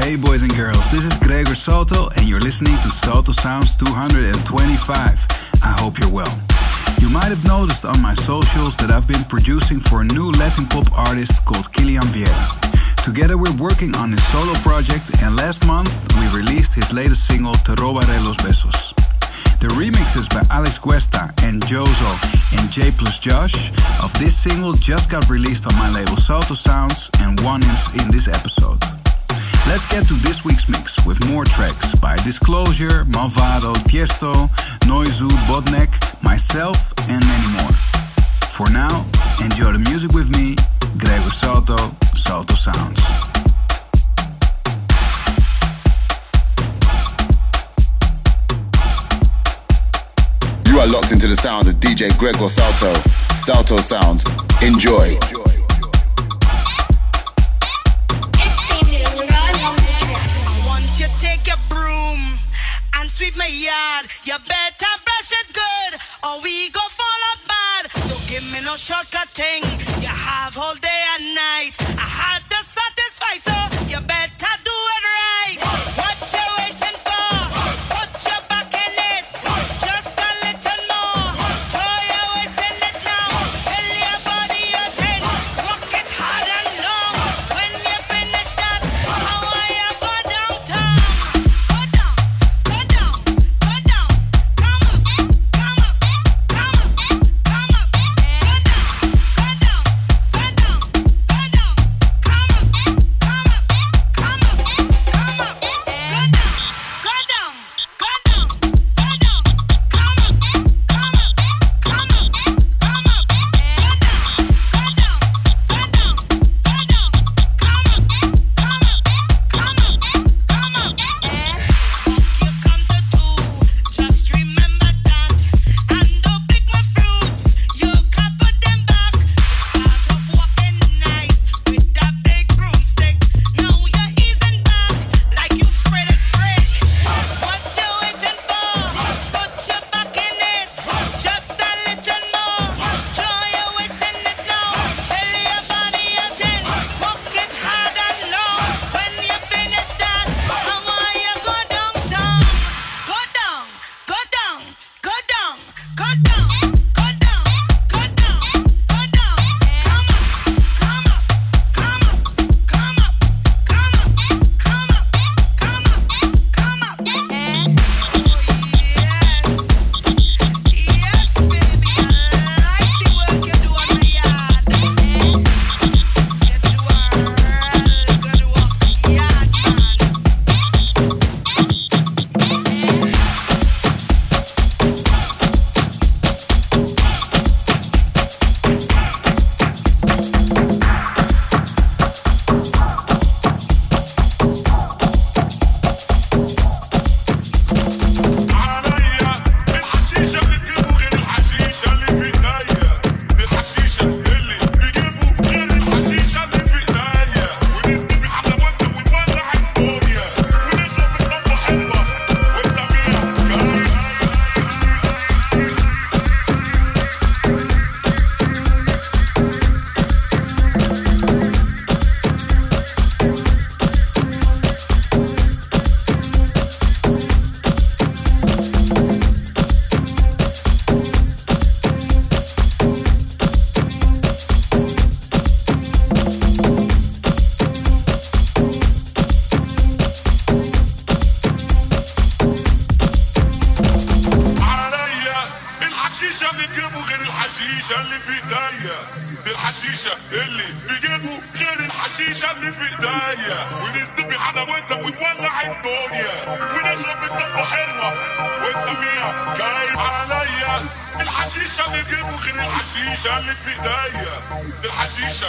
Hey boys and girls, this is Gregor Salto and you're listening to Salto Sounds 225. I hope you're well. You might have noticed on my socials that I've been producing for a new Latin pop artist called Kilian Vieira. Together we're working on his solo project and last month we released his latest single Te robaré los besos. The remixes by Alex Cuesta and Jozo and J plus Josh of this single just got released on my label Salto Sounds and one is in this episode. Let's get to this week's mix with more tracks by Disclosure, Malvado, Tiesto, Noizu, Bodnek, myself, and many more. For now, enjoy the music with me, Gregor Salto, Salto Sounds. You are locked into the sounds of DJ Gregor Salto. Salto Sounds. Enjoy. Sweep my yard. You better brush it good, or we go fall apart. Don't give me no shortcut thing. You have all day and night. I had to satisfy, so اللي في ايديا دي الحشيشة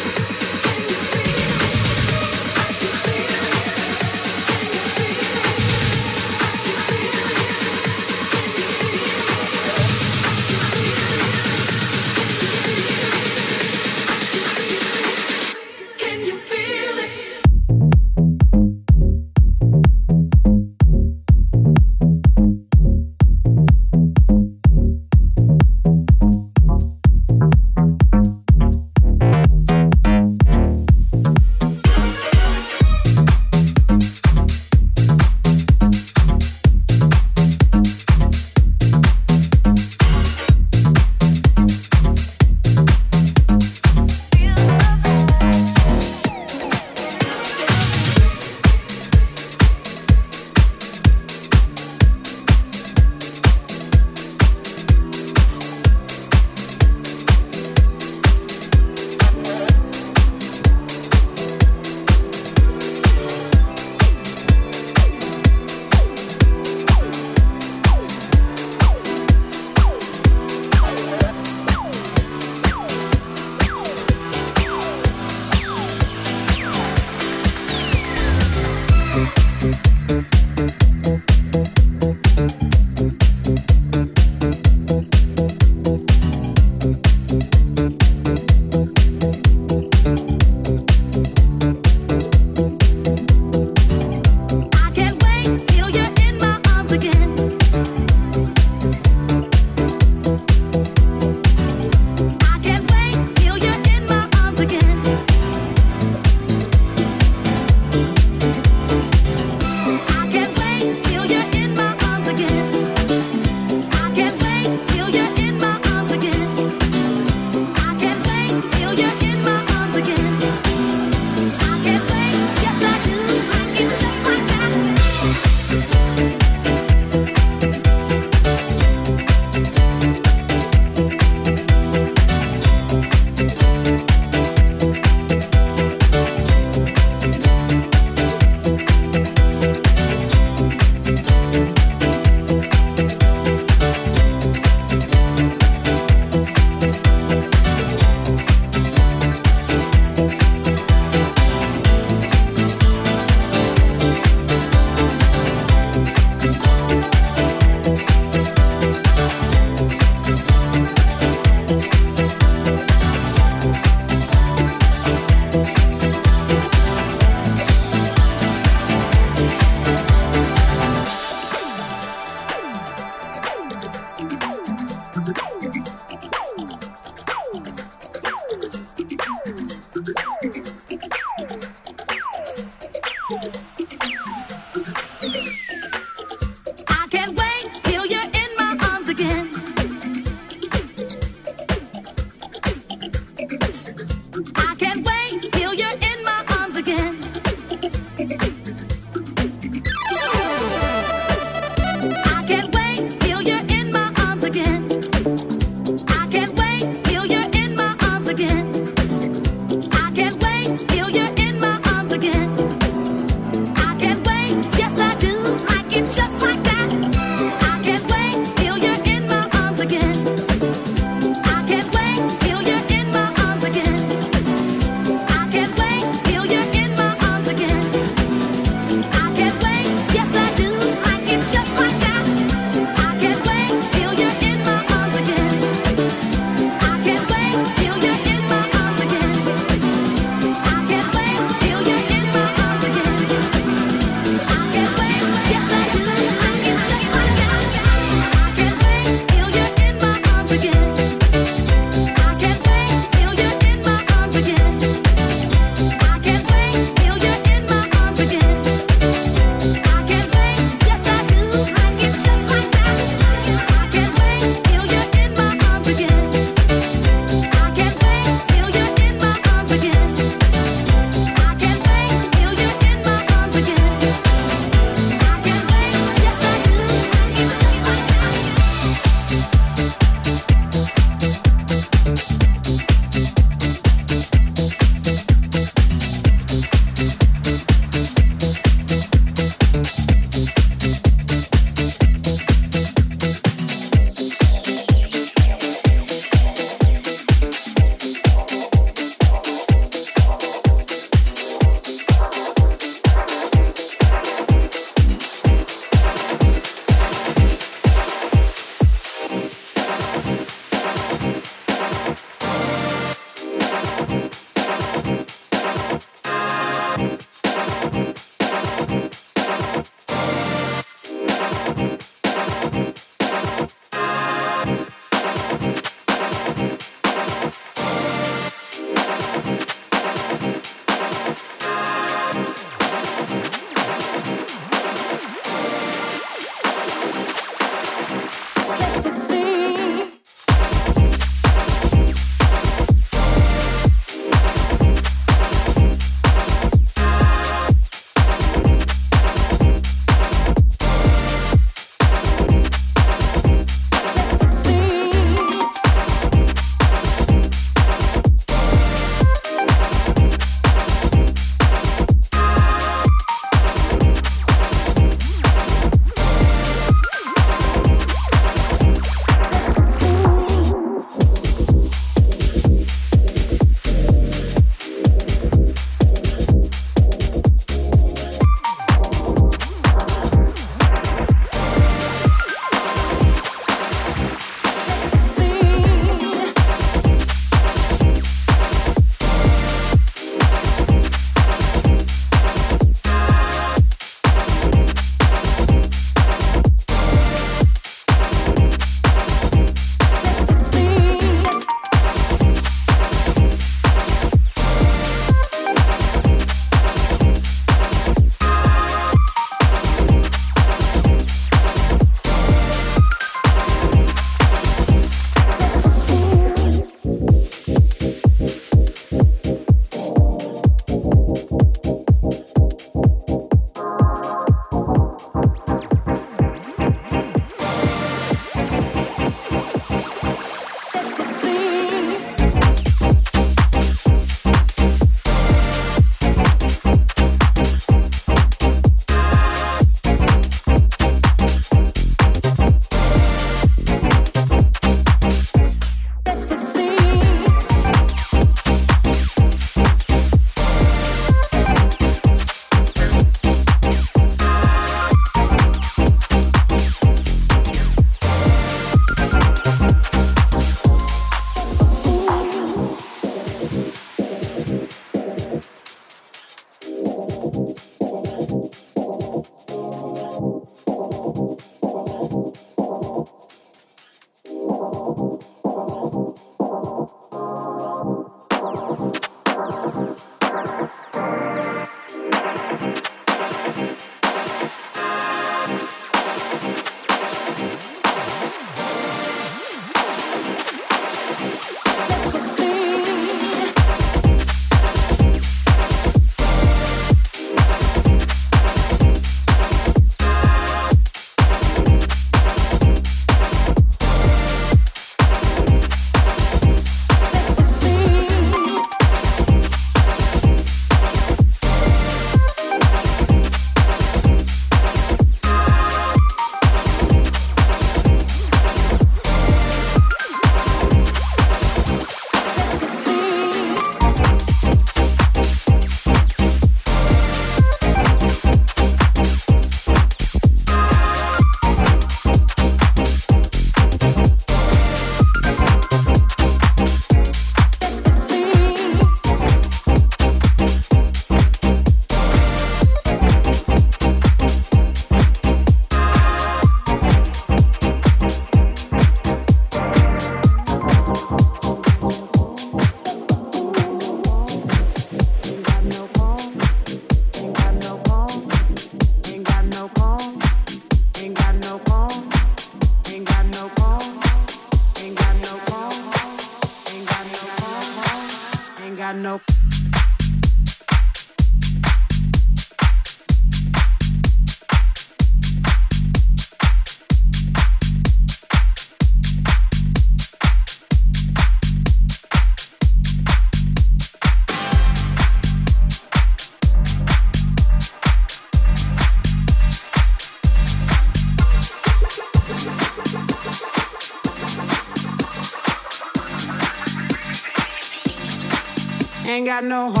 got no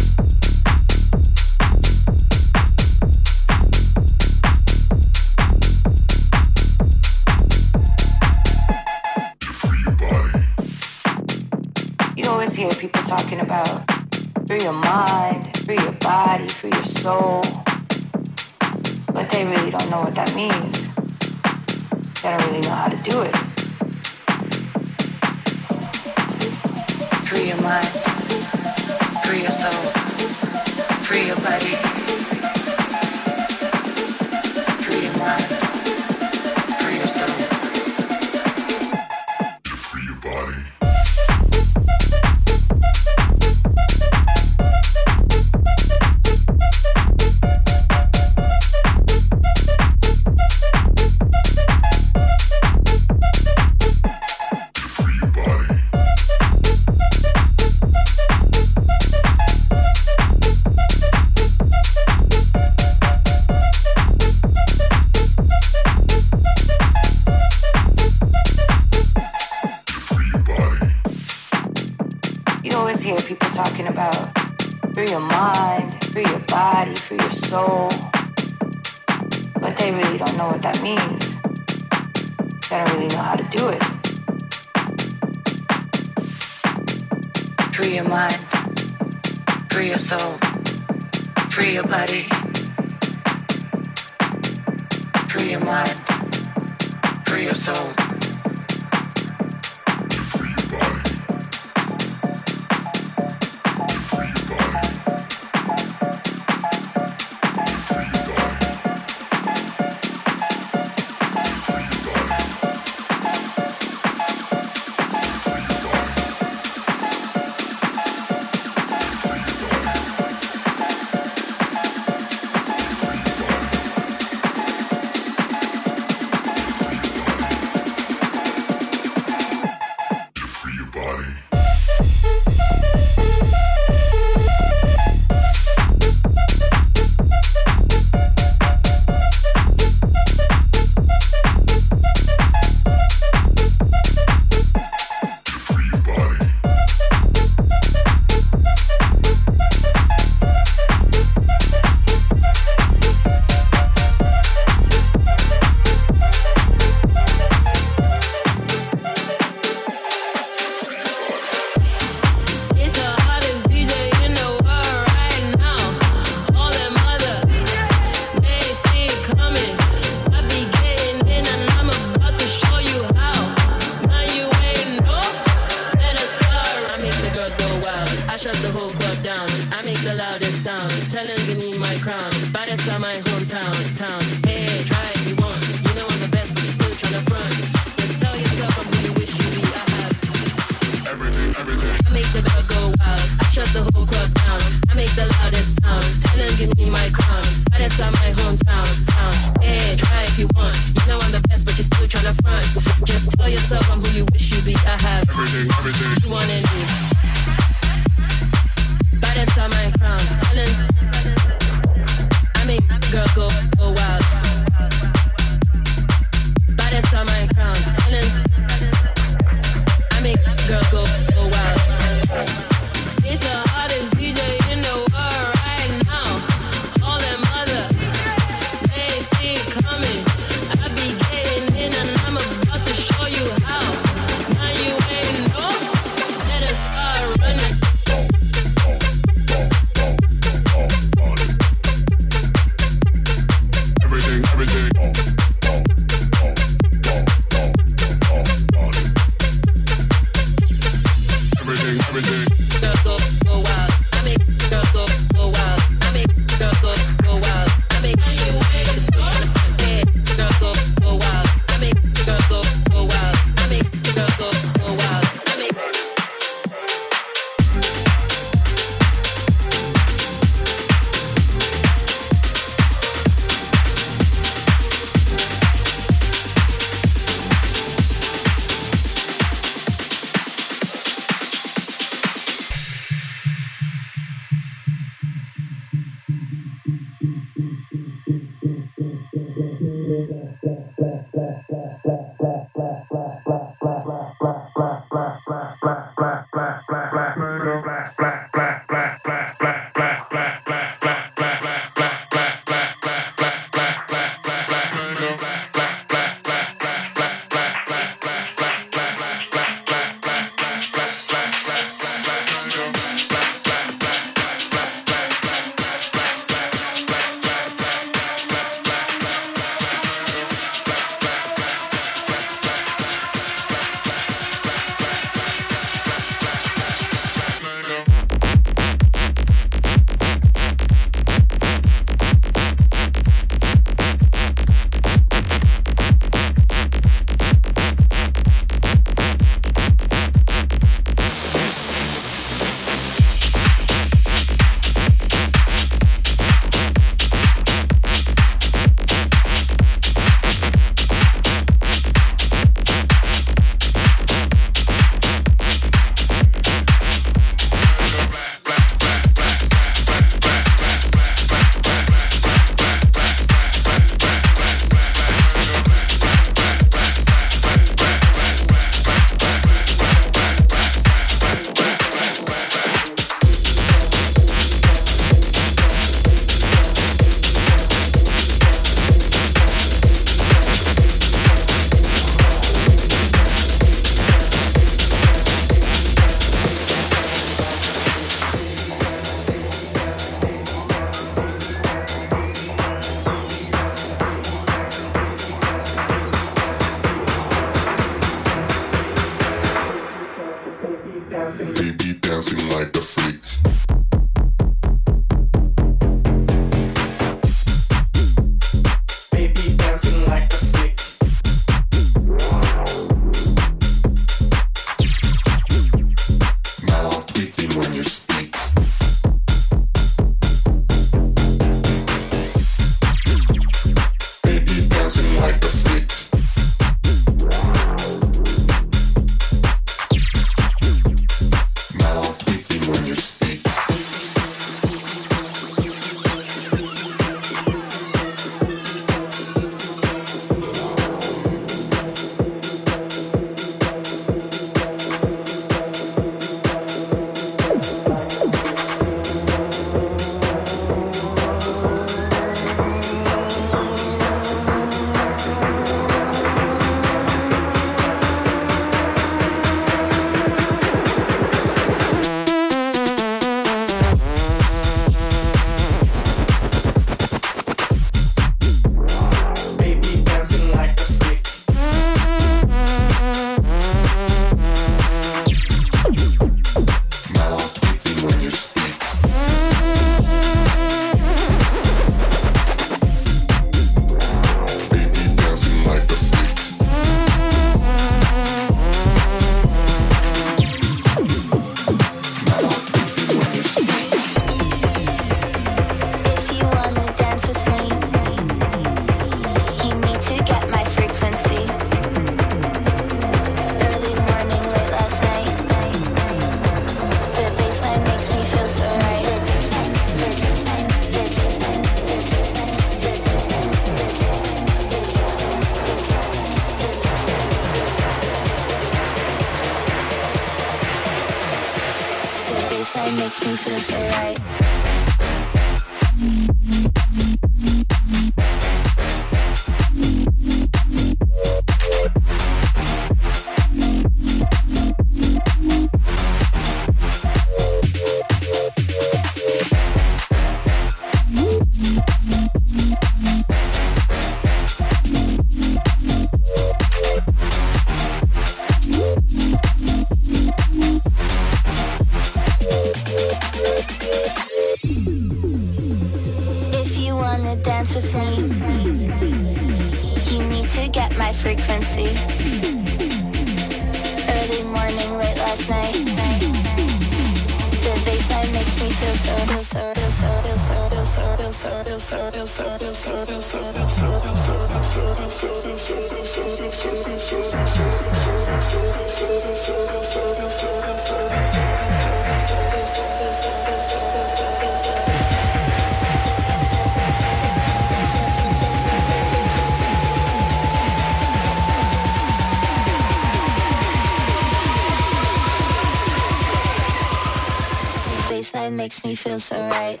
Baseline makes me feel so right.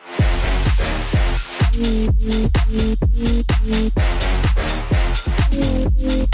Thank you.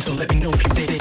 so let me know if you did it.